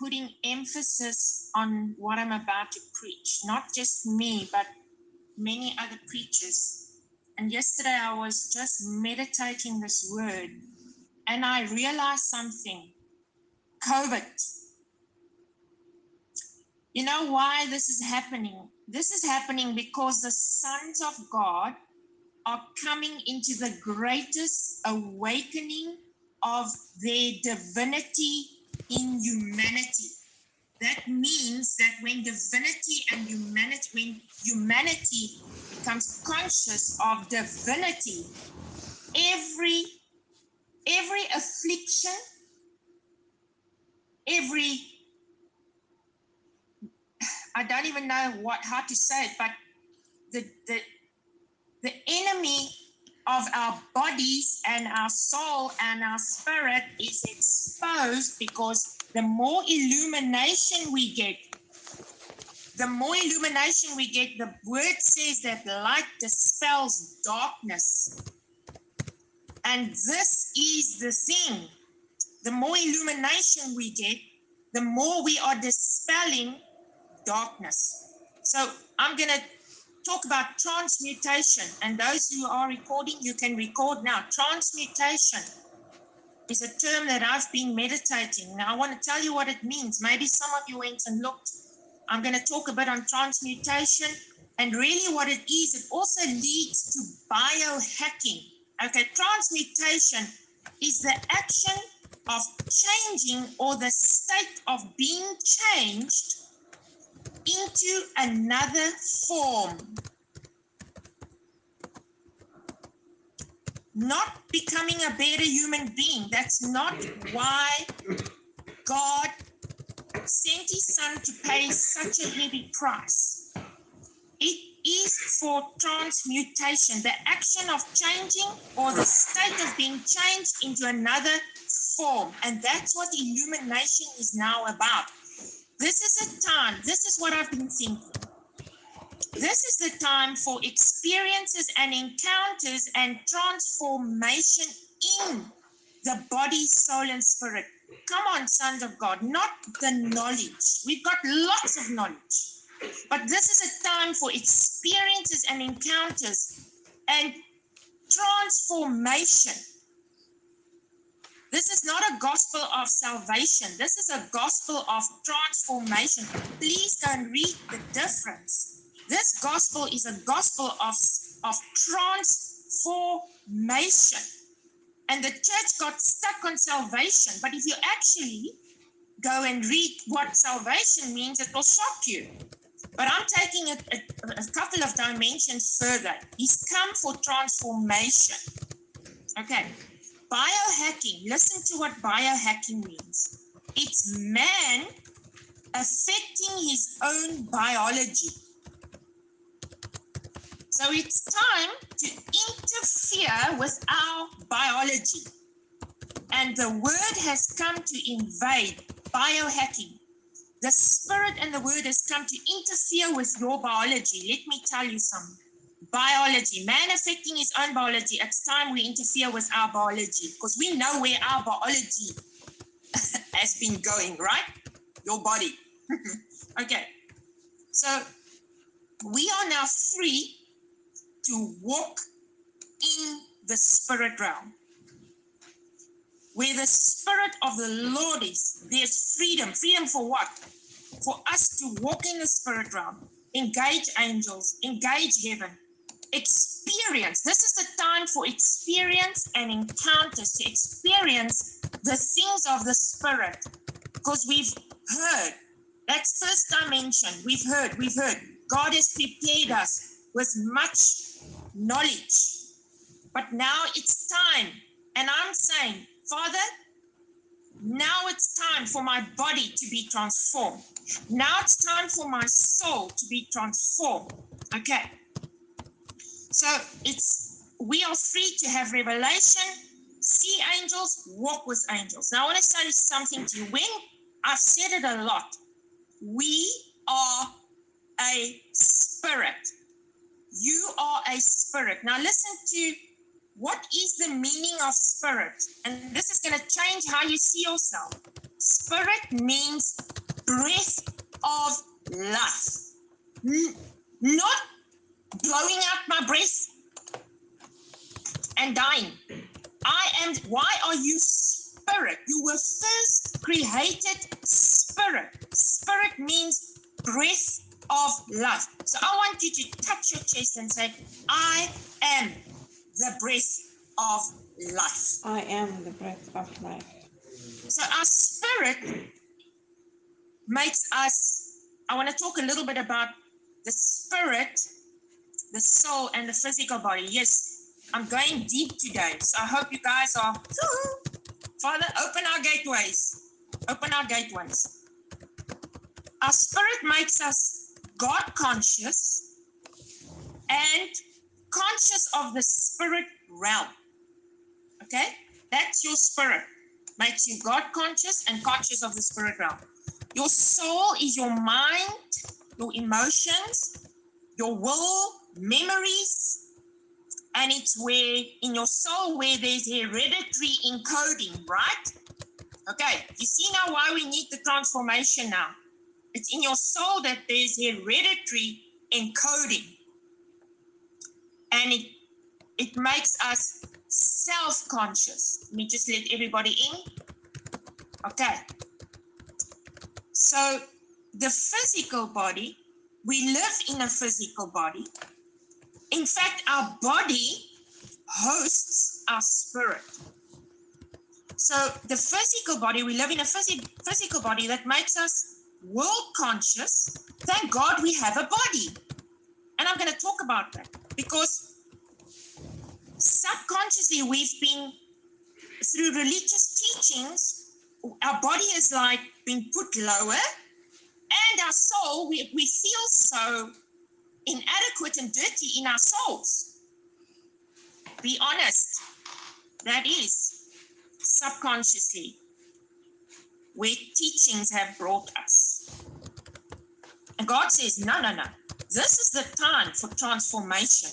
putting emphasis on what I'm about to preach. Not just me, but many other preachers. And yesterday I was just meditating this word and I realized something COVID. You know why this is happening? This is happening because the sons of God are coming into the greatest awakening of their divinity in humanity. That means that when divinity and humanity, when humanity becomes conscious of divinity, every every affliction, every I don't even know what how to say it, but the the the enemy of our bodies and our soul and our spirit is exposed because the more illumination we get, the more illumination we get, the word says that light dispels darkness. And this is the thing. The more illumination we get, the more we are dispelling darkness. So I'm going to talk about transmutation. And those who are recording, you can record now. Transmutation is a term that I've been meditating. Now, I want to tell you what it means. Maybe some of you went and looked. I'm going to talk a bit on transmutation. And really, what it is, it also leads to biohacking. Okay, transmutation is the action of changing or the state of being changed into another form. Not becoming a better human being. That's not why God sent his son to pay such a heavy price. It is for transmutation, the action of changing or the state of being changed into another form. And that's what illumination is now about. This is a time, this is what I've been thinking. This is the time for experiences and encounters and transformation in the body, soul, and spirit. Come on, sons of God, not the knowledge. We've got lots of knowledge. But this is a time for experiences and encounters and transformation this is not a gospel of salvation. This is a gospel of transformation. Please go and read the difference. This gospel is a gospel of, of transformation. And the church got stuck on salvation. But if you actually go and read what salvation means, it will shock you. But I'm taking it a, a, couple of dimensions further. He's come for transformation. Okay, biohacking, listen to what biohacking means. It's man affecting his own biology. So it's time to interfere with our biology. And the word has come to invade biohacking. The spirit and the word has come to interfere with your biology. Let me tell you something biology, man affecting his own biology. It's time we interfere with our biology because we know where our biology has been going, right? Your body. okay. So we are now free to walk in the spirit realm. Where the spirit of the Lord is, there's freedom. Freedom for what? For us to walk in the spirit realm, engage angels, engage heaven, experience. This is the time for experience and encounters to experience the things of the Spirit because we've heard. That's first dimension. We've heard, we've heard. God has prepared us with much knowledge. But now it's time. And I'm saying, Father, now it's time for my body to be transformed. Now it's time for my soul to be transformed. Okay. So it's we are free to have revelation, see angels, walk with angels. Now I want to say something to you. When I've said it a lot, we are a spirit. You are a spirit. Now listen to what is the meaning of spirit? And this is going to change how you see yourself. Spirit means breath of life, not blowing out my breath and dying. I am, why are you spirit? You were first created spirit. Spirit means breath of life. So I want you to touch your chest and say, I am the breath of life. I am the breath of life. So our spirit makes us, I want to talk a little bit about the spirit, the soul, and the physical body. Yes, I'm going deep today. So I hope you guys are, Father, open our gateways. Open our gateways. Our spirit makes us God conscious and conscious of the spirit realm. Okay? That's your spirit. Makes you God conscious and conscious of the spirit realm. Your soul is your mind, your emotions, your will, memories, and it's where in your soul where there's hereditary encoding, right? Okay, you see now why we need the transformation now. It's in your soul that there's hereditary encoding. And it it makes us self-conscious. Let me just let everybody in. Okay. So the physical body, we live in a physical body. In fact, our body hosts our spirit. So the physical body, we live in a phys- physical body that makes us world conscious. Thank God we have a body. And I'm going to talk about that because subconsciously we've been through religious teachings, our body is like being put lower, and our soul, we, we feel so inadequate and dirty in our souls. Be honest, that is subconsciously where teachings have brought us. And God says, no, no, no. This is the time for transformation.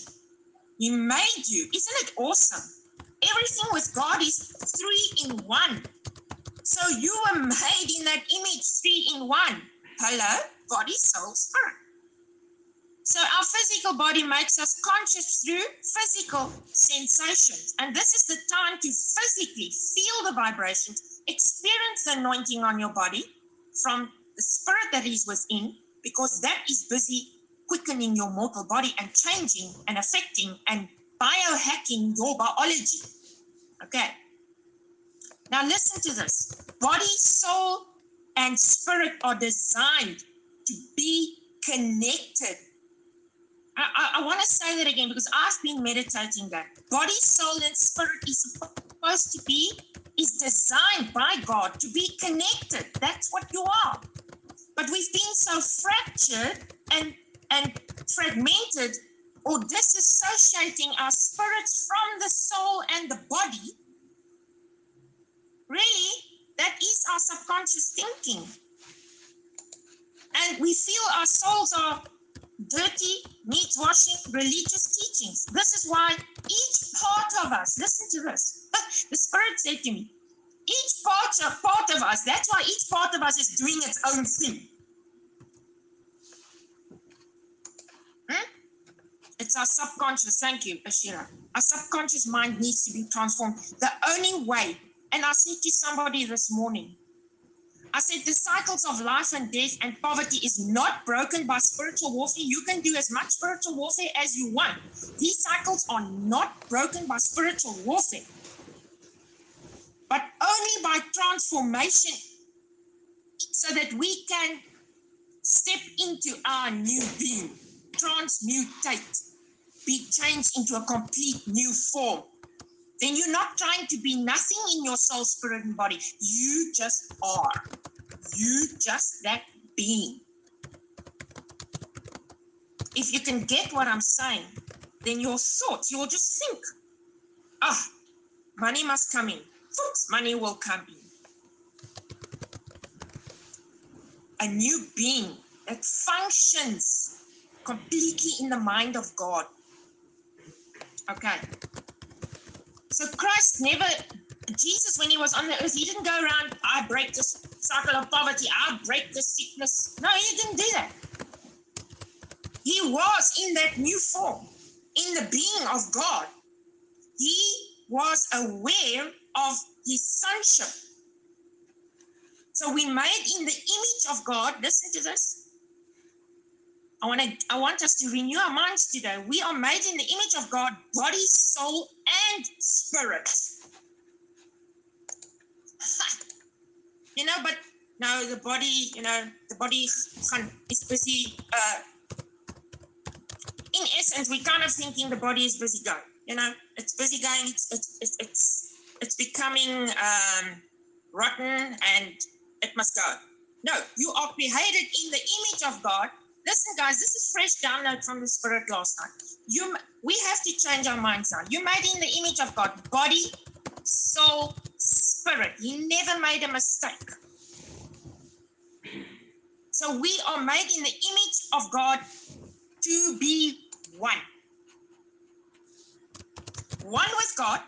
He made you. Isn't it awesome? Everything with God is three in one. So you were made in that image, three in one. Hello? Body, soul, spirit. So our physical body makes us conscious through physical sensations. And this is the time to physically feel the vibrations, experience the anointing on your body from the spirit that is within, because that is busy quickening your mortal body and changing and affecting and biohacking your biology. Okay. Now listen to this. Body, soul, and spirit are designed to be connected. I, I, I want to say that again because I've been meditating that. Body, soul, and spirit is supposed to be, is designed by God to be connected. That's what you are. But we've been so fractured and and fragmented or disassociating our spirits from the soul and the body, really, that is our subconscious thinking. And we feel our souls are dirty, needs washing, religious teachings. This is why each part of us, listen to this, the Spirit said to me, each part of, part of us, that's why each part of us is doing its own thing. Hmm? It's our subconscious. Thank you, Ashira. Our subconscious mind needs to be transformed. The only way, and I said to somebody this morning, I said the cycles of life and death and poverty is not broken by spiritual warfare. You can do as much spiritual warfare as you want. These cycles are not broken by spiritual warfare, but only by transformation so that we can step into our new being, transmutate be changed into a complete new form, then you're not trying to be nothing in your soul, spirit, and body. You just are. You just that being. If you can get what I'm saying, then your thoughts, you'll just think, ah, oh, money must come in. Oops, money will come in. A new being that functions completely in the mind of God Okay. So Christ never, Jesus, when he was on the earth, he didn't go around, I break this cycle of poverty, I break this sickness. No, he didn't do that. He was in that new form, in the being of God. He was aware of his sonship. So we made in the image of God. Listen to this. I want to I want us to renew our minds today. We are made in the image of God, body, soul, and spirit. you know, but now the body, you know, the body is busy. Uh, in essence, we kind of thinking the body is busy going. You know, it's busy going. It's it's it's it's, it's becoming um, rotten, and it must go. No, you are created in the image of God Listen, guys, this is fresh download from the Spirit last night. You, we have to change our minds now. You're made in the image of God, body, soul, spirit. He never made a mistake. So we are made in the image of God to be one. One with God,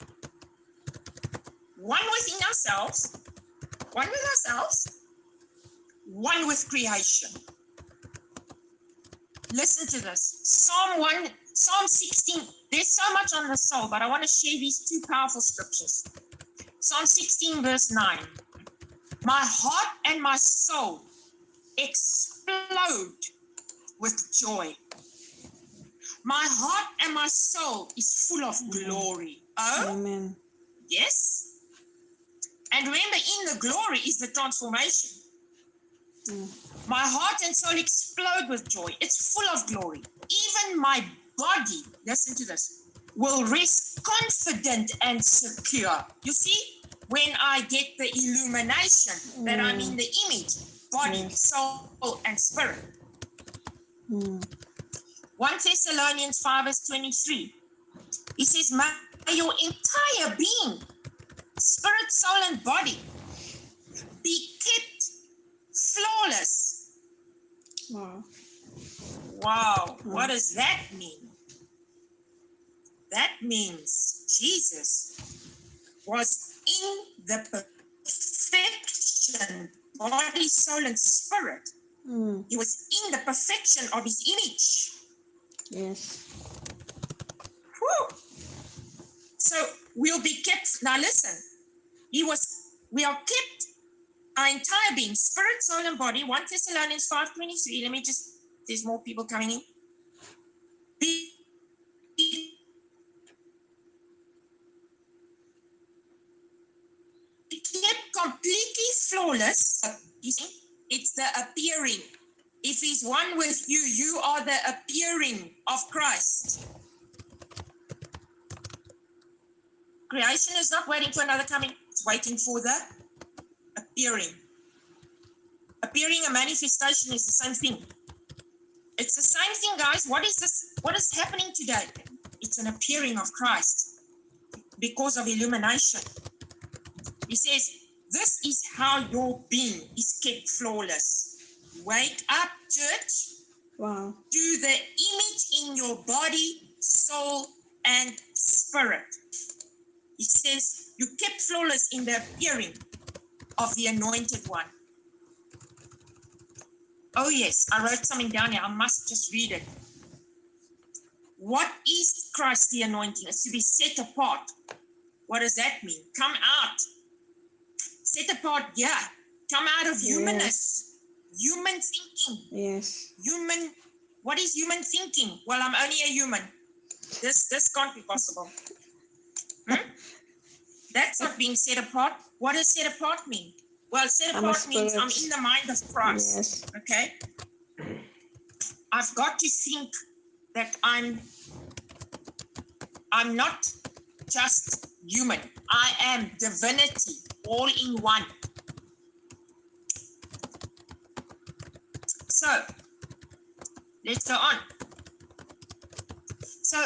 one within ourselves, one with ourselves, one with creation. Listen to this. Psalm 1, Psalm 16. There's so much on the soul, but I want to share these two powerful scriptures. Psalm 16, verse 9. My heart and my soul explode with joy. My heart and my soul is full of glory. Oh, Amen. yes. And remember, in the glory is the transformation. Mm. My heart and soul explode with joy. It's full of glory. Even my body, listen to this, will rest confident and secure. You see, when I get the illumination that I'm in the image, body, Yes. soul, and spirit. Mm. 1 Thessalonians 5 verse 23. He says, May your entire being, spirit, soul, and body, be kept flawless Wow. Wow, what does that mean? That means Jesus was in the perfection, body, soul, and spirit. Mm. He was in the perfection of his image. Yes. Whew. So we'll be kept. Now listen, he was. We are kept. Our entire being, spirit, soul, and body. One Thessalonians five twenty three. Let me just. There's more people coming in. Be kept completely flawless. You see, it's the appearing. If he's one with you, you are the appearing of Christ. Creation is not waiting for another coming, it's waiting for the appearing. Appearing a manifestation is the same thing. It's the same thing, guys. What is this? What is happening today? It's an appearing of Christ because of illumination. He says, This is how your being is kept flawless. Wake up, church, Wow. Do the image in your body, soul, and spirit. He says, You kept flawless in the appearing of the anointed one. Oh, yes, I wrote something down here. I must just read it. What is Christ the anointing? It's to be set apart. What does that mean? Come out. Set apart, yeah. Come out of humanness, human thinking, Yes. human. What is human thinking? Well, I'm only a human. This this can't be possible. Hmm? That's not being set apart. What does set apart mean? Well, set I'm apart means I'm in the mind of Christ. Yes. Okay. I've got to think that I'm I'm not just human. I am divinity, all in one. So let's go on. So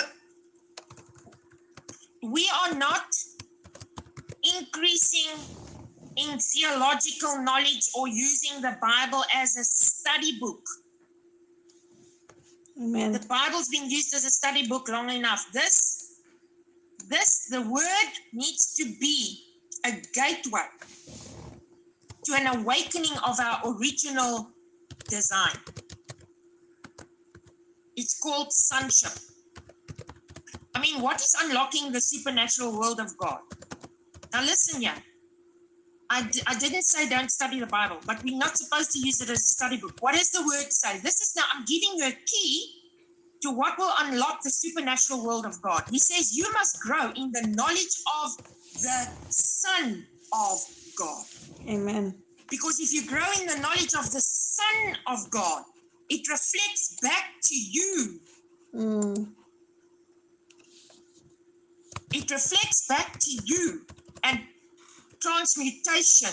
we are not increasing in theological knowledge or using the Bible as a study book. Amen. The Bible's been used as a study book long enough. This this, the word needs to be a gateway to an awakening of our original design. It's called sonship. I mean, what is unlocking the supernatural world of God? Now, listen here. I, d- I didn't say don't study the Bible, but we're not supposed to use it as a study book. What does the word say? This is now, I'm giving you a key to what will unlock the supernatural world of God. He says, You must grow in the knowledge of the Son of God. Amen. Because if you grow in the knowledge of the Son of God, it reflects back to you. Mm. It reflects back to you. And transmutation.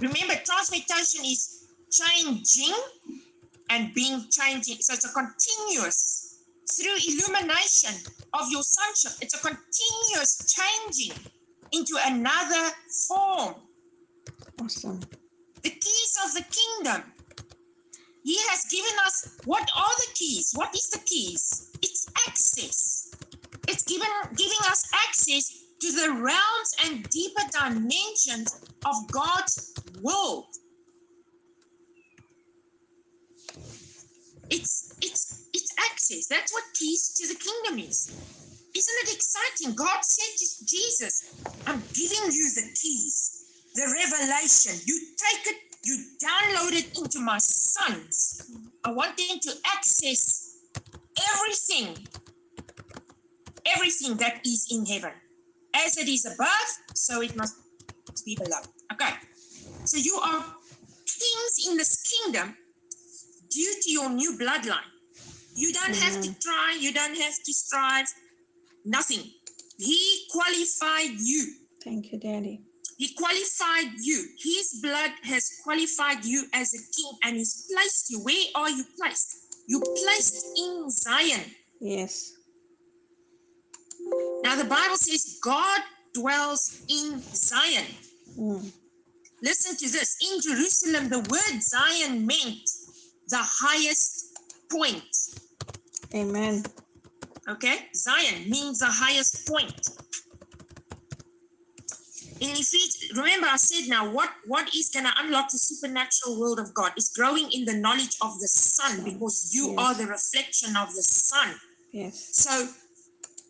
Remember, transmutation is changing and being changing. So it's a continuous through illumination of your sonship. It's a continuous changing into another form. Awesome. The keys of the kingdom. He has given us what are the keys? What is the keys? It's access. It's given giving us access to the realms and deeper dimensions of God's world. It's it's it's access. That's what keys to the kingdom is. Isn't it exciting? God said to Jesus, I'm giving you the keys, the revelation. You take it, you download it into my sons. I want them to access everything, everything that is in heaven. As it is above, so it must be below. Okay. So you are kings in this kingdom due to your new bloodline. You don't have to mm. try, you don't have to strive, nothing. He qualified you. Thank you, Daddy. He qualified you. His blood has qualified you as a king and he's placed you. Where are you placed? You placed in Zion. Yes. Now the Bible says God dwells in Zion. Mm. Listen to this. In Jerusalem, the word Zion meant the highest point. Amen. Okay? Zion means the highest point. In Ephesians, remember I said now what what is going to unlock the supernatural world of God is growing in the knowledge of the Son, because you yes. are the reflection of the Son. Yes. So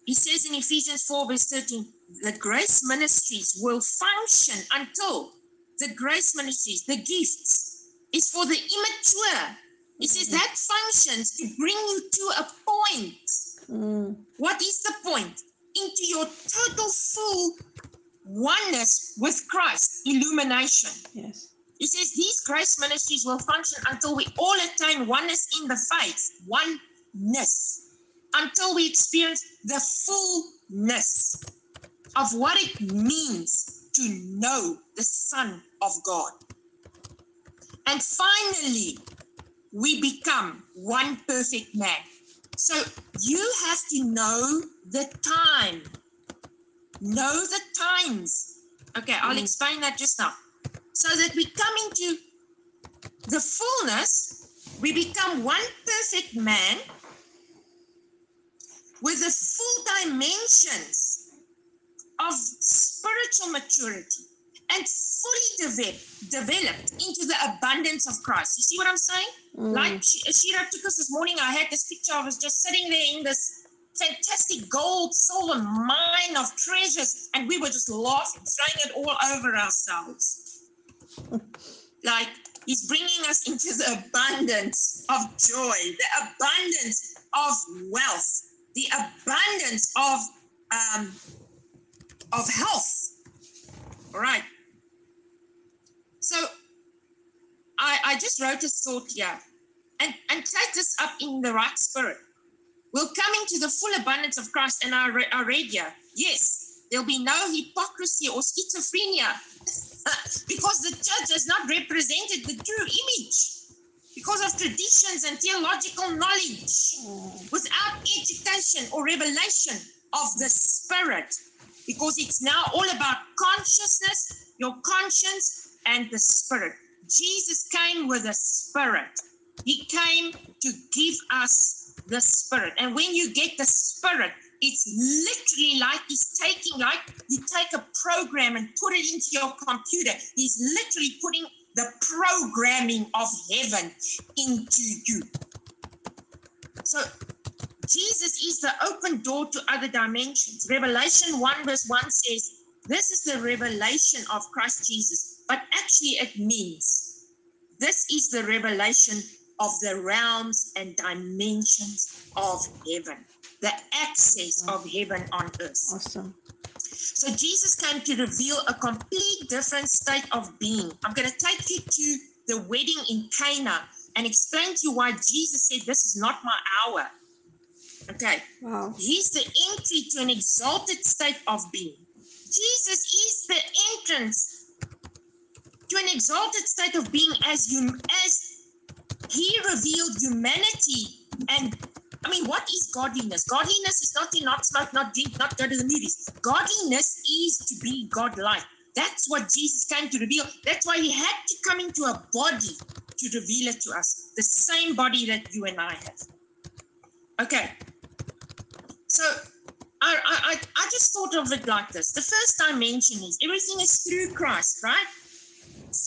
he says in Ephesians 4, verse 13, the grace ministries will function until the grace ministries, the gifts, is for the immature. He says that functions to bring you to a point. Mm. What is the point? Into your total full oneness with Christ, illumination. Yes. He says these grace ministries will function until we all attain oneness in the faith, oneness, until we experience the fullness of what it means to know the Son of God. And finally, we become one perfect man. So you have to know the time. Know the times. Okay, I'll Mhm. explain that just now. So that we come into the fullness, we become one perfect man with the full dimensions of spiritual maturity and fully develop, developed into the abundance of Christ. You see what I'm saying? Mm. Like Sh- Shira took us this morning, I had this picture. I was just sitting there in this fantastic gold, silver mine of treasures, and we were just laughing, throwing it all over ourselves. like he's bringing us into the abundance of joy, the abundance of wealth, the abundance of um, of health. All right. So I, I just wrote a thought here and, and take this up in the right spirit. We'll come into the full abundance of Christ and our, read here. Yes, there'll be no hypocrisy or schizophrenia because the church has not represented the true image because of traditions and theological knowledge without education or revelation of the spirit because it's now all about consciousness, your conscience, and the spirit. Jesus came with a spirit. He came to give us the Spirit. And when you get the Spirit, it's literally like he's taking, like you take a program and put it into your computer. He's literally putting the programming of heaven into you. So Jesus is the open door to other dimensions. Revelation 1 verse 1 says, This is the revelation of Christ Jesus. But actually, it means this is the revelation of the realms and dimensions of heaven, the access of heaven on earth. Awesome. So Jesus came to reveal a complete different state of being. I'm going to take you to the wedding in Cana and explain to you why Jesus said, This is not my hour. Okay. Wow. He's the entry to an exalted state of being. Jesus is the entrance to an exalted state of being as you as he revealed humanity and I mean, what is godliness? Godliness is not to not smoke, not drink, not go to the movies. Godliness is to be godlike. That's what Jesus came to reveal. That's why he had to come into a body to reveal it to us. The same body that you and I have. Okay. So I, I, I just thought of it like this. The first dimension is everything is through Christ, right?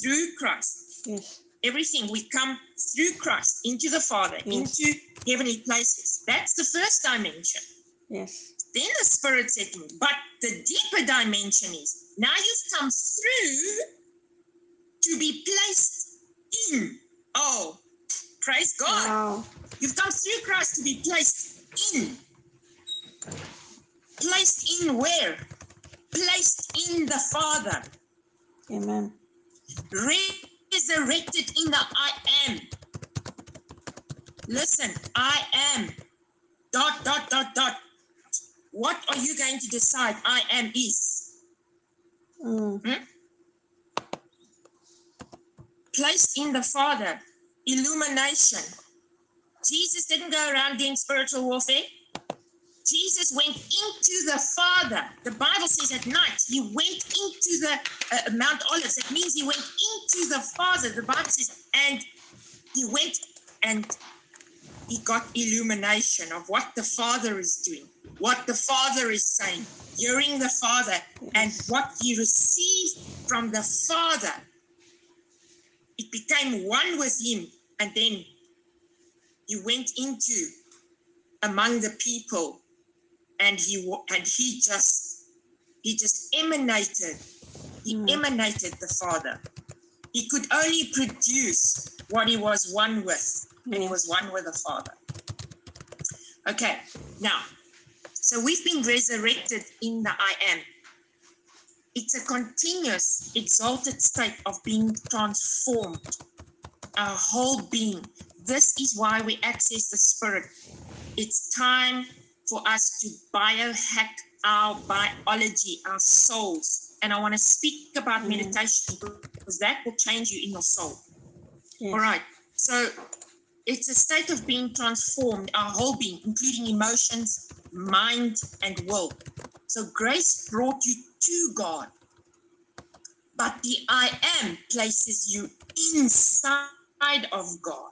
Through Christ. Yes. Everything we come through Christ into the Father, Yes. into heavenly places. That's the first dimension. Yes. Then the Spirit said to me, but the deeper dimension is now you've come through to be placed in. Oh, praise God. Wow. You've come through Christ to be placed in. Placed in where? Placed in the Father. Amen. Resurrected in the I am. Listen, I am. Dot, dot, dot, dot. What are you going to decide I am is? Mm. Placed in the Father. Illumination. Jesus didn't go around doing spiritual warfare. Jesus went into the Father. The Bible says at night he went into the uh, Mount Olives. That means he went into the Father. The Bible says, and he went and he got illumination of what the Father is doing, what the Father is saying, hearing the Father, and what he received from the Father. It became one with him, and then he went into among the people, and he and he just he just emanated. He Mm. emanated the Father. He could only produce what he was one with and he was one with the Father. Okay, now, so we've been resurrected in the I am. It's a continuous, exalted state of being transformed, our whole being. This is why we access the Spirit. It's time for us to biohack our biology, our souls. And I want to speak about Mm. meditation because that will change you in your soul. Yes. All right. So it's a state of being transformed, our whole being, including emotions, mind, and will. So grace brought you to God, but the I am places you inside of God.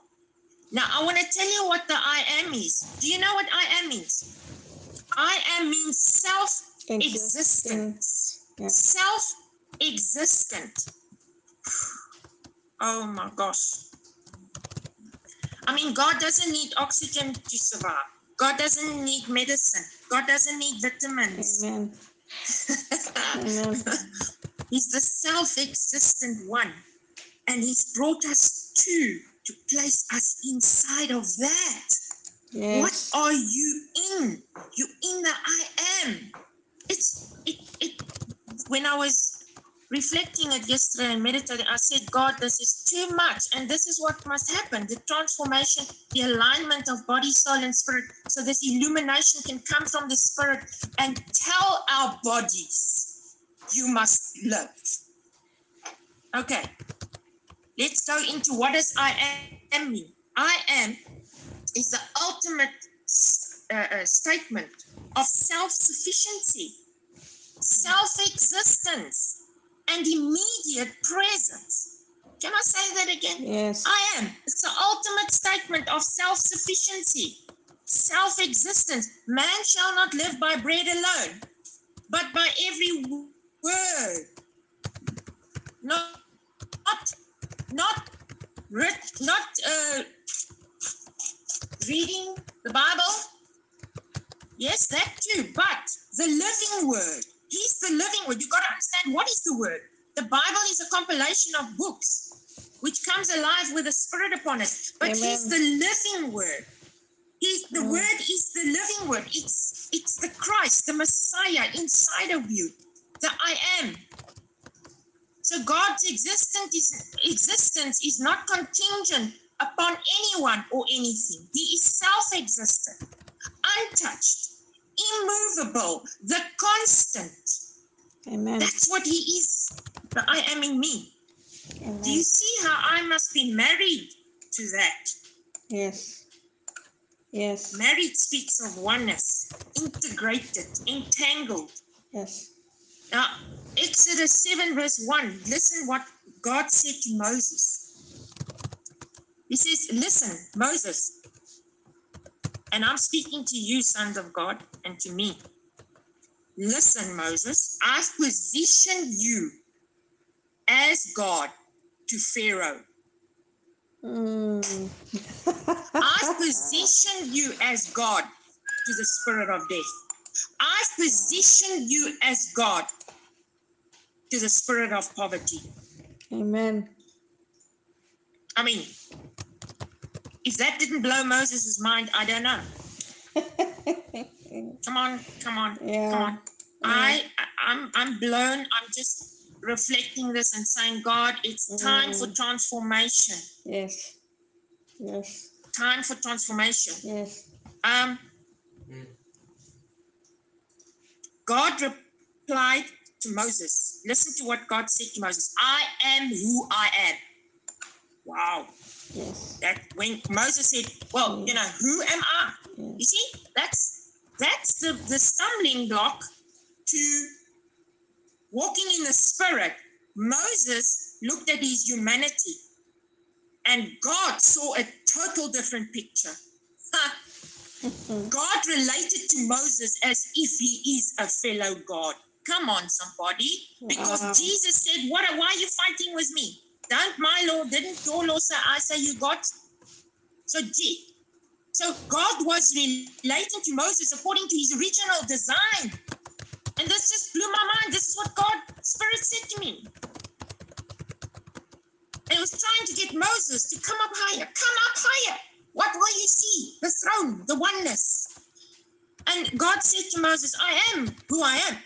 Now, I want to tell you what the I am is. Do you know what I am means? I am means self existence. Yeah. Self existent. Oh my gosh. I mean, God doesn't need oxygen to survive. God doesn't need medicine. God doesn't need vitamins. Amen. Amen. He's the self existent one. And He's brought us to, to place us inside of that. Yes. What are you in? You in the I am. It's it it when I was reflecting it yesterday and meditating, I said, God, this is too much. And this is what must happen. The transformation, the alignment of body, soul, and spirit. So this illumination can come from the spirit and tell our bodies, you must live. Okay. Let's go into what does I am mean. I am is the ultimate uh, uh, statement of self-sufficiency, self-existence, and immediate presence. Can I say that again? Yes. I am. It's the ultimate statement of self sufficiency, self existence. Man shall not live by bread alone, but by every word. Not, not, not, not uh, reading the Bible. Yes, that too. But the living word. He's the living word. You've got to understand what is the word. The Bible is a compilation of books which comes alive with a spirit upon it. But he's the living word. He's the word is the living word. It's it's the Christ, the Messiah inside of you. The I am. So God's existence is existence is not contingent upon anyone or anything. He is self-existent, untouched, immovable, the constant. Amen. That's what he is. The I am in me. Amen. Do you see how I must be married to that? Yes. Yes. Married speaks of oneness, integrated, entangled. Yes. Now, Exodus 7, verse 1, listen what God said to Moses. He says, Listen, Moses, and I'm speaking to you, sons of God, and to me. Listen, Moses, I've positioned you as God to Pharaoh. Mm. I've positioned you as God to the spirit of death. I've positioned you as God to the spirit of poverty. Amen. I mean, if that didn't blow Moses' mind, I don't know. Come on, come on, come on. I, I- I'm, I'm blown. I'm just reflecting this and saying, God, it's time for Mm. transformation. Yes. Yes. Time for transformation. Yes. Um, God replied to Moses. Listen to what God said to Moses. I am who I am. Wow. Yes. That when Moses said, Well, you know, who am I? You see, that's that's the, the stumbling block to walking in the spirit. Moses looked at his humanity and God saw a total different picture. God related to Moses as if he is a fellow God. Come on, somebody. Because Wow. Jesus said, What why are you fighting with me? Don't my law, didn't your law say I say you got? So G. So God was relating to Moses according to his original design. And this just blew my mind. This is what God Spirit said to me. And it was trying to get Moses to come up higher, come up higher. What will you see? The throne, the oneness. And God said to Moses, I am who I am.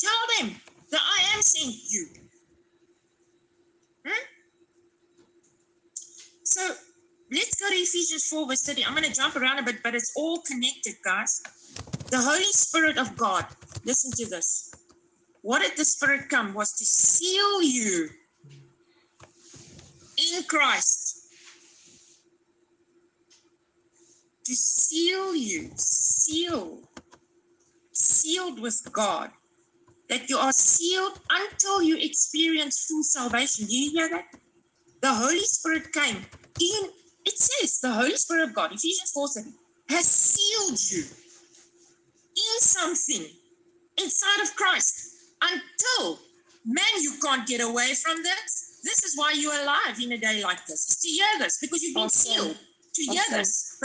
Tell them that I am sent you. Hmm? So let's go to Ephesians 4, verse 30. I'm going to jump around a bit, but it's all connected, guys. The Holy Spirit of God, listen to this. What did the Spirit come? Was to seal you in Christ. To seal you, seal, sealed with God. That you are sealed until you experience full salvation. Do you hear that? The Holy Spirit came. In, it says the Holy Spirit of God, Ephesians 4 7, has sealed you in something inside of Christ until, man, you can't get away from this. This is why you're alive in a day like this, is to hear this, because you've been Awesome. sealed to hear Awesome. this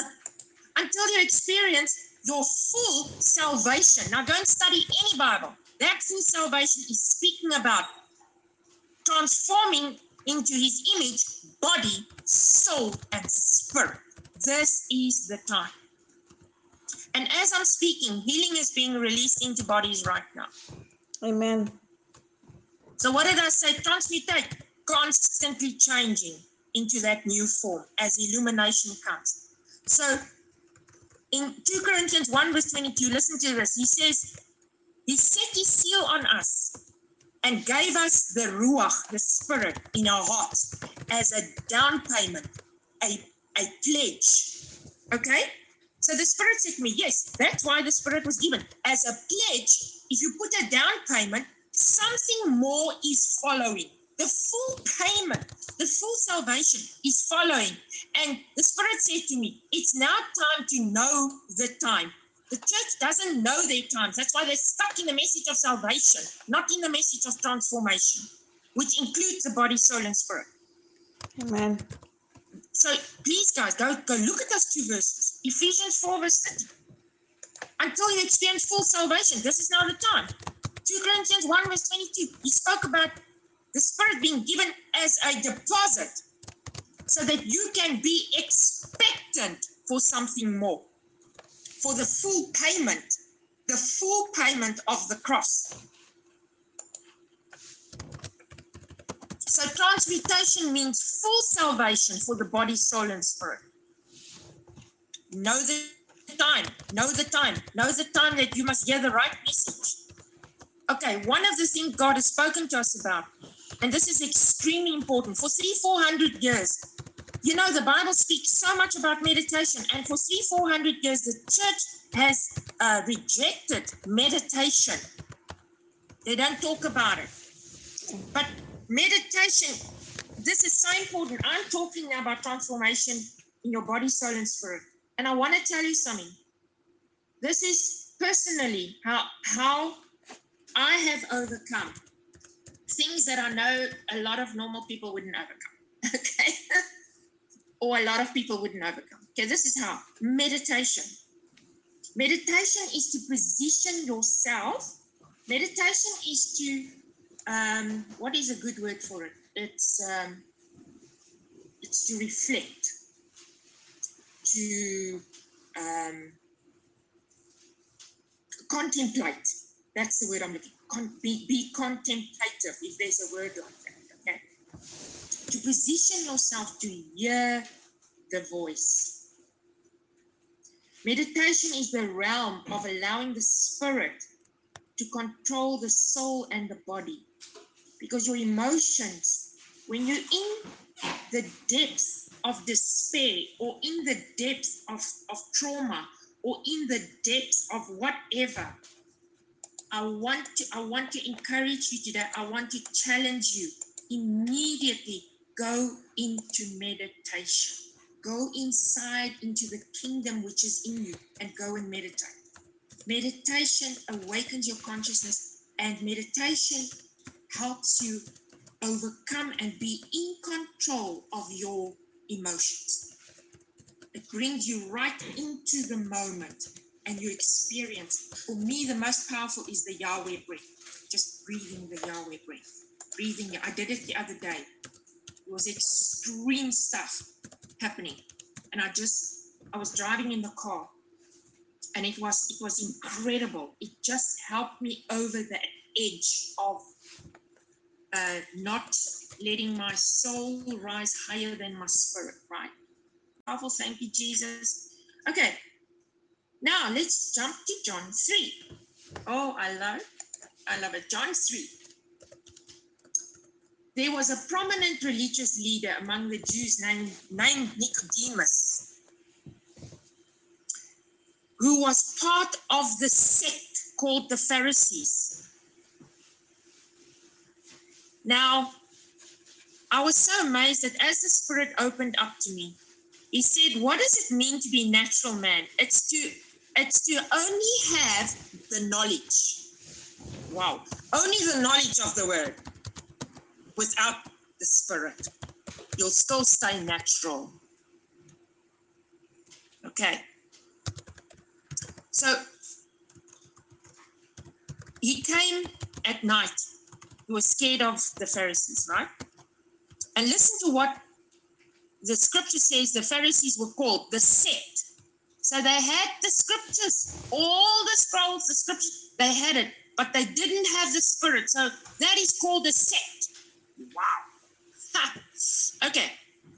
until you experience your full salvation. Now, don't study any Bible. That full salvation is speaking about transforming into his image, body, soul, and spirit. This is the time. And as I'm speaking, healing is being released into bodies right now. Amen. So, what did I say? Transmutate, constantly changing into that new form as illumination comes. So, in 2 Corinthians 1, verse 22, listen to this. He says, He set His seal on us and gave us the Ruach, the Spirit, in our hearts as a down payment, a, a pledge. Okay? So the Spirit said to me, Yes, that's why the Spirit was given. As a pledge, if you put a down payment, something more is following. The the full payment, the full salvation is following. And the Spirit said to me, It's now time to know the time. The church doesn't know their times. That's why they're stuck in the message of salvation, not in the message of transformation, which includes the body, soul, and spirit. Amen. So please, guys, go go look at those two verses. Ephesians 4, verse 30. Until you experience full salvation, this is now the time. 2 Corinthians 1, verse 22. He spoke about the Spirit being given as a deposit so that you can be expectant for something more, for the full payment, the full payment of the cross. So, transmutation means full salvation for the body, soul, and spirit. Know the time, know the time, know the time that you must hear the right message. Okay, one of the things God has spoken to us about, and this is extremely important for three, four hundred years. You know, the Bible speaks so much about meditation, and for three, four hundred years, the church has uh, rejected meditation. They don't talk about it. But meditation, this is so important. I'm talking now about transformation in your body, soul, and spirit. And I want to tell you something. This is personally how how I have overcome things that I know a lot of normal people wouldn't overcome. Okay. Or a lot of people wouldn't overcome. Okay, this is how meditation. Meditation is to position yourself. Meditation is to um, what is a good word for it? It's um, it's to reflect, to um, contemplate. That's the word I'm looking. Con- be, be contemplative, if there's a word like. To position yourself to hear the voice. Meditation is the realm of allowing the spirit to control the soul and the body because your emotions, when you're in the depths of despair or in the depths of, of trauma or in the depths of whatever, I want to I want to encourage you today. I want to challenge you. Immediately go into meditation. Go inside into the kingdom which is in you and go and meditate. Meditation awakens your consciousness and meditation helps you overcome and be in control of your emotions. It brings you right into the moment and you experience. For me, the most powerful is the Yahweh breath, just breathing the Yahweh breath. Breathing. I did it the other day. Was extreme stuff happening. And I just, I was driving in the car and it was it was incredible it just helped me over the edge of uh, not letting my soul rise higher than my spirit, right? Powerful, thank you, Jesus. Okay, now let's jump to John 3. Oh, I love. I love it. John 3. There was a prominent religious leader among the Jews named, Nicodemus, who was part of the sect called the Pharisees. Now, I was so amazed that as the Spirit opened up to me, He said, What does it mean to be natural man? It's to it's to only have the knowledge. Wow. Only the knowledge of the word without the spirit. You'll still stay natural. Okay. So he came at night. He was scared of the Pharisees, right? And listen to what the scripture says the Pharisees were called the sect. So they had the scriptures, all the scrolls, the scriptures, they had it, but they didn't have the spirit. So that is called a sect. Wow. Ha. Okay.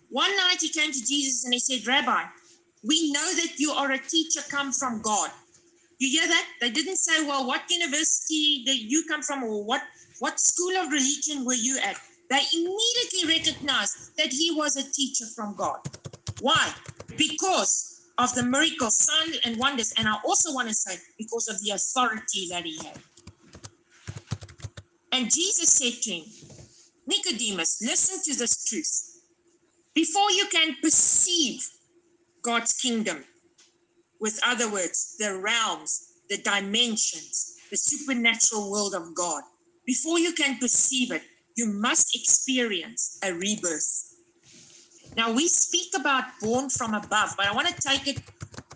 One night he came to Jesus and he said, Rabbi, we know that you are a teacher come from God. You hear that? They didn't say, well, what university did you come from or what, what school of religion were you at? They immediately recognized that he was a teacher from God. Why? Because of the miracles, signs, and wonders. And I also want to say, because of the authority that he had. And Jesus said to him, Nicodemus, listen to this truth. Before you can perceive God's kingdom, with other words, the realms, the dimensions, the supernatural world of God, before you can perceive it, you must experience a rebirth. Now, we speak about born from above, but I want to take it,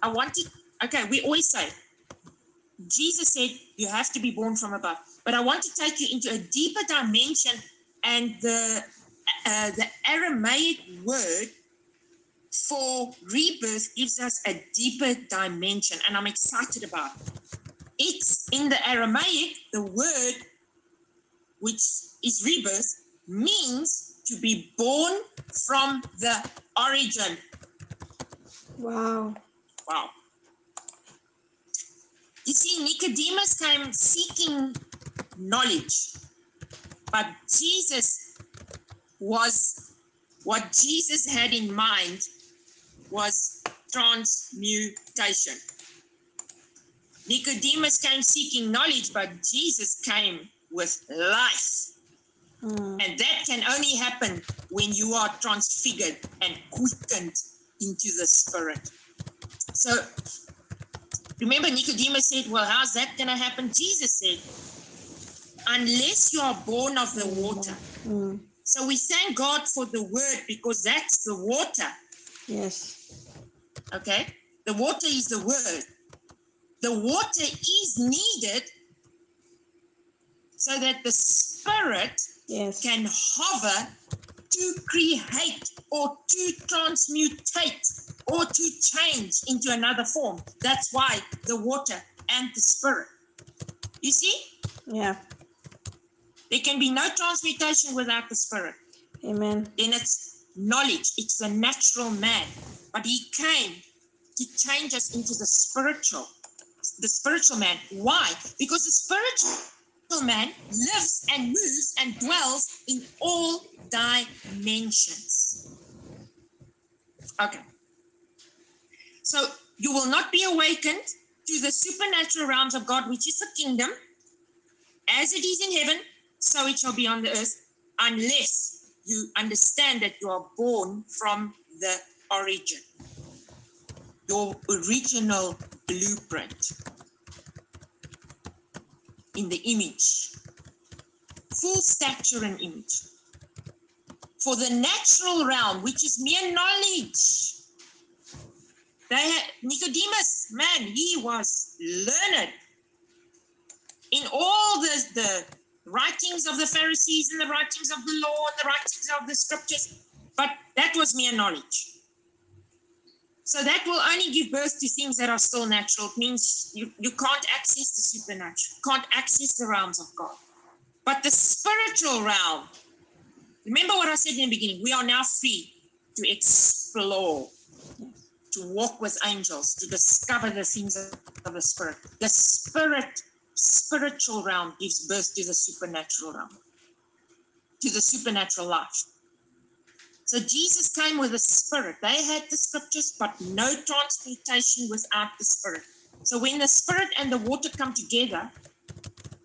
I want to, okay, we always say, Jesus said you have to be born from above. But I want to take you into a deeper dimension, and the uh, the Aramaic word for rebirth gives us a deeper dimension, and I'm excited about it. It's in the Aramaic, the word which is rebirth means to be born from the origin. Wow. Wow. You see, Nicodemus came seeking knowledge, but Jesus was what Jesus had in mind was transmutation. Nicodemus came seeking knowledge, but Jesus came with life. Mm. And that can only happen when you are transfigured and quickened into the spirit. So remember, Nicodemus said, Well, how's that going to happen? Jesus said, Unless you are born of the water. Mm. So we thank God for the word because that's the water. Yes. Okay? The water is the word. The water is needed so that the spirit Yes. can hover to create or to transmutate or to change into another form. That's why the water and the spirit. You see, Yeah. There can be no transmutation without the spirit. Amen. Then it's knowledge, it's the natural man. But he came to change us into the spiritual, the spiritual man. Why? Because the spiritual man lives and moves and dwells in all dimensions. Okay. So you will not be awakened to the supernatural realms of God, which is the kingdom, as it is in heaven, so it shall be on the earth, unless you understand that you are born from the origin, your original blueprint in the image, full stature and image. For the natural realm, which is mere knowledge, they Nicodemus, man, he was learned in all the, the writings of the Pharisees and the writings of the law and the writings of the scriptures, but that was mere knowledge. So that will only give birth to things that are still natural. It means you, you can't access the supernatural, can't access the realms of God. But the spiritual realm, remember what I said in the beginning, we are now free to explore, to walk with angels, to discover the things of the spirit. The spirit, spiritual realm gives birth to the supernatural realm, to the supernatural life. So Jesus came with the spirit. They had the scriptures, but no transmutation without the spirit. So when the spirit and the water come together,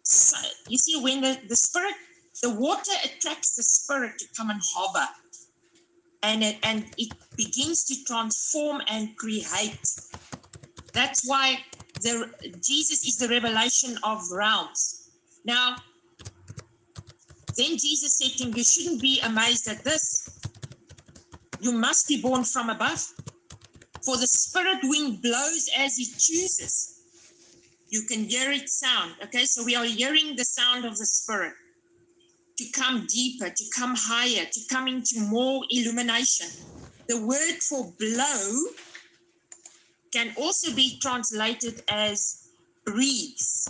so you see, when the, the spirit, the water attracts the spirit to come and hover. And it, and it begins to transform and create. That's why the Jesus is the revelation of realms. Now, then Jesus said to him, You shouldn't be amazed at this. You must be born from above. For the spirit wind blows as it chooses. You can hear it sound. Okay, so we are hearing the sound of the spirit to come deeper, to come higher, to come into more illumination. The word for blow can also be translated as breathes.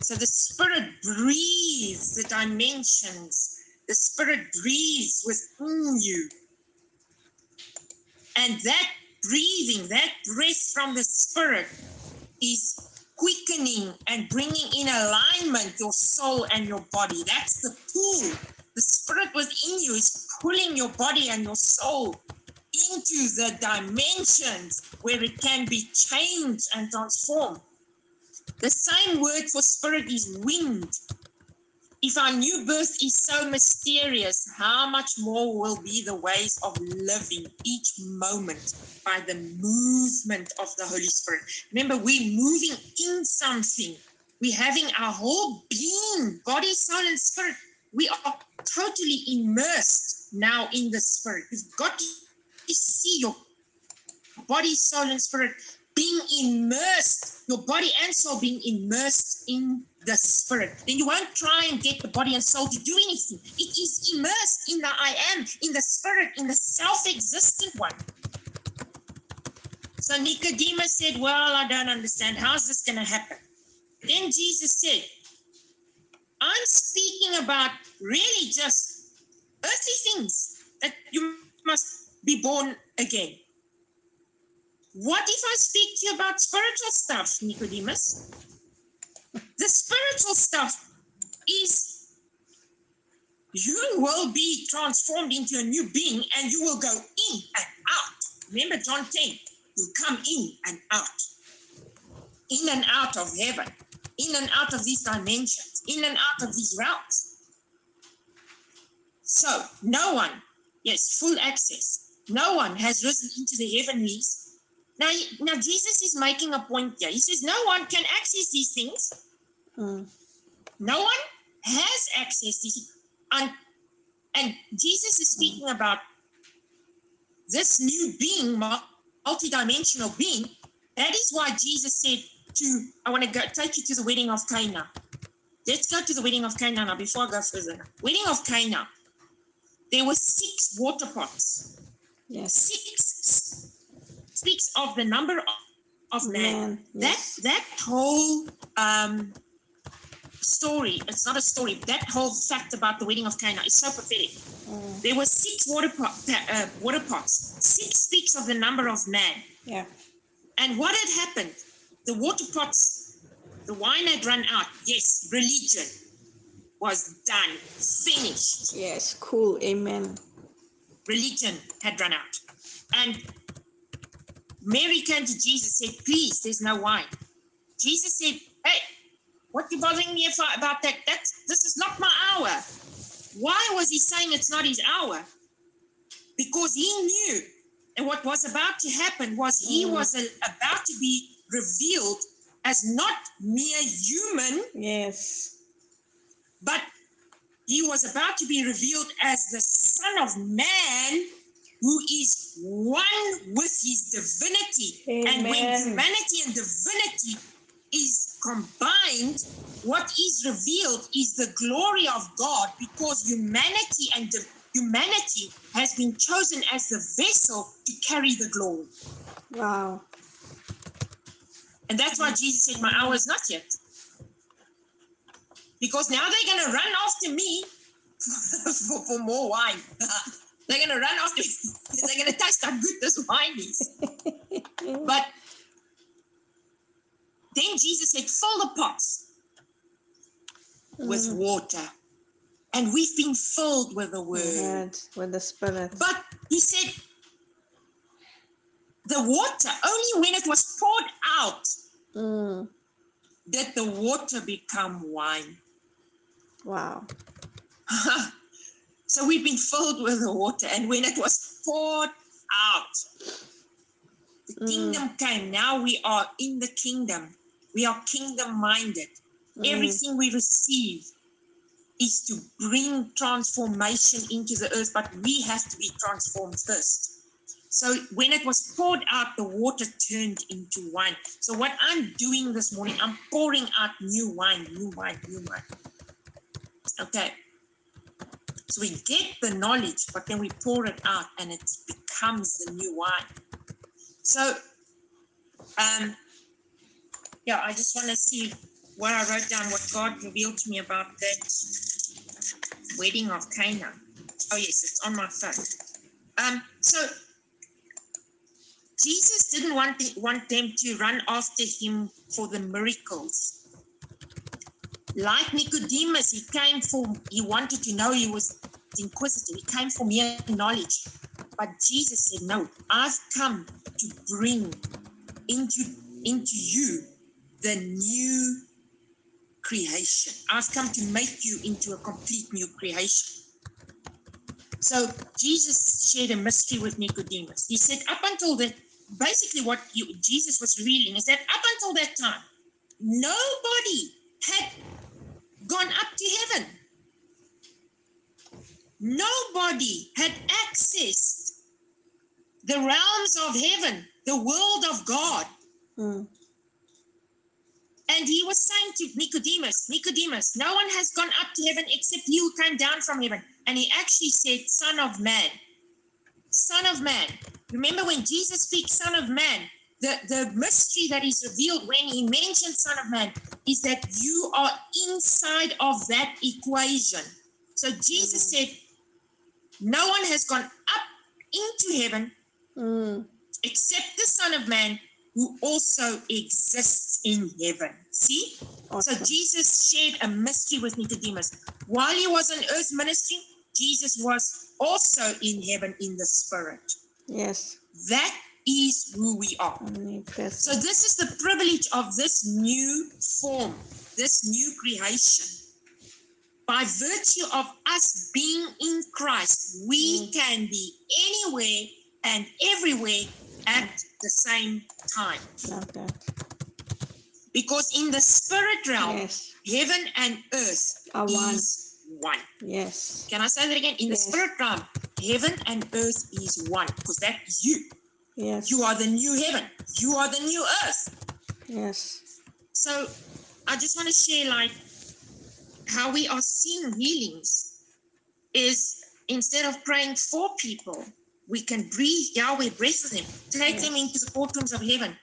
So the spirit breathes the dimensions, the spirit breathes within you. And that breathing, that breath from the spirit is quickening and bringing in alignment your soul and your body. That's the pull. The spirit within you is pulling your body and your soul into the dimensions where it can be changed and transformed. The same word for spirit is wind. if our new birth is so mysterious, how much more will be the ways of living each moment by the movement of the Holy Spirit? Remember, we're moving in something. We're having our whole being, body, soul, and spirit. We are totally immersed now in the Spirit. You've got see your body, soul, and spirit being immersed, your body and soul being immersed in the spirit. Then you won't try and get the body and soul to do anything. It is immersed in the I am, in the spirit, in the self existent one. So Nicodemus said, Well, I don't understand. How's this going to happen? Then Jesus said, I'm speaking about really just earthly things that you must be born again. What if I speak to you about spiritual stuff, Nicodemus? The spiritual stuff is you will be transformed into a new being and you will go in and out. Remember John 10, you come in and out, in and out of heaven, in and out of these dimensions, in and out of these realms. So, no one, yes, full access, no one has risen into the heavenlies now, now Jesus is making a point here. He says no one can access these things. Mm. No one has access to these. And, and Jesus is speaking about this new being, multidimensional being. That is why Jesus said to, I want to go take you to the wedding of Cana. Let's go to the wedding of Cana now before I go further. Wedding of Cana. There were six water pots. Yes. Six speaks of the number of, of man. Man, That that whole um, story, it's not a story, that whole fact about the wedding of Cana is so pathetic. Mm. There were six water, pot, uh, water pots. Six speaks of the number of man. Yeah. And what had happened? The water pots, the wine had run out. Yes, religion was done, finished. Yes. Cool. Amen. Religion had run out. And Mary came to Jesus, and said, Please, there's no wine. Jesus said, Hey, what you bothering me about that? That's this is not my hour. Why was he saying it's not his hour? Because he knew, and what was about to happen was he Mm. was a- about to be revealed as not mere human, Yes. but he was about to be revealed as the Son of Man who is one with his divinity. And when humanity and divinity is combined, what is revealed is the glory of God because humanity and the humanity has been chosen as the vessel to carry the glory. Wow. And that's why Jesus said, My hour is not yet. Because now they're going to run after me for, for more wine. they're going to run after me. they're going to taste how good this wine is. But then Jesus said, Fill the pots with Mm. water. And we've been filled with the word. Word with the Spirit. But he said, the water, only when it was poured out Mm. did the water become wine. Wow. so we've been filled with the water, and when it was poured out, the Mm. kingdom came. Now we are in the kingdom. We are kingdom minded. Mm. Everything we receive is to bring transformation into the earth, but we have to be transformed first. So when it was poured out, the water turned into wine. So what I'm doing this morning, I'm pouring out new wine, new wine, new wine. Okay. So we get the knowledge, but then we pour it out and it becomes the new wine. So um yeah, I just want to see what I wrote down, what God revealed to me about that wedding of Cana. Oh yes, it's on my phone. Um, so Jesus didn't want the, want them to run after him for the miracles. Like Nicodemus, he came for he wanted to know. He was inquisitive. He came for mere knowledge. But Jesus said, "No, I've come to bring into into you the new creation. I've come to make you into a complete new creation. So Jesus shared a mystery with Nicodemus. He said, up until that, basically what you, Jesus was revealing is that up until that time, nobody had gone up to heaven. Nobody had accessed the realms of heaven, the world of God. Mm. And he was saying to Nicodemus, Nicodemus, no one has gone up to heaven except you who came down from heaven. And he actually said, Son of Man. Son of Man. Remember when Jesus speaks Son of Man, the, the mystery that is revealed when he mentioned Son of Man is that you are inside of that equation. So Jesus said, No one has gone up into heaven Mm. except the Son of Man who also exists in heaven. See? So Jesus shared a mystery with Nicodemus. While he was on earth ministering, Jesus was also in heaven in the spirit. Yes. That is who we are. So this is the privilege of this new form, this new creation. By virtue of us being in Christ, we mm. can be anywhere and everywhere at the same time. Love that. Because in the spirit realm, Yes. heaven and earth Are one. is one. Yes. Can I say that again? In the spirit realm, heaven and earth is one. Because that is you. Yes. You are the new heaven. You are the new earth. Yes. So I just want to share like how we are seeing healings is instead of praying for people, we can breathe Yahweh breath of them, take them into the courtrooms of heaven.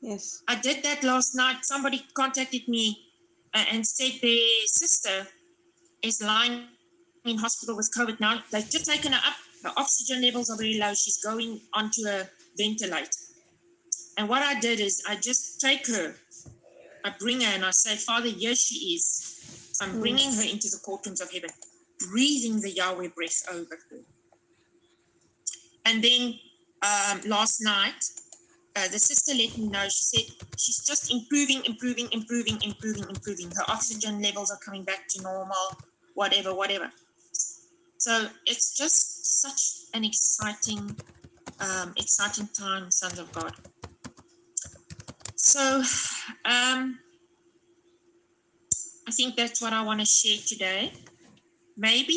Yes. I did that last night. Somebody contacted me uh, and said their sister is lying in hospital with COVID now. They've just taken her up. Her oxygen levels are very low. She's going onto a ventilator. And what I did is I just take her, I bring her, and I say, Father, here she is. I'm Mm. bringing her into the courtrooms of heaven, breathing the Yahweh breath over her. And then um, last night, uh, the sister let me know. She said she's just improving, improving, improving, improving, improving. Her oxygen levels are coming back to normal, whatever, whatever. So it's just such an exciting, um, exciting time, sons of God. So um, I think that's what I want to share today. Maybe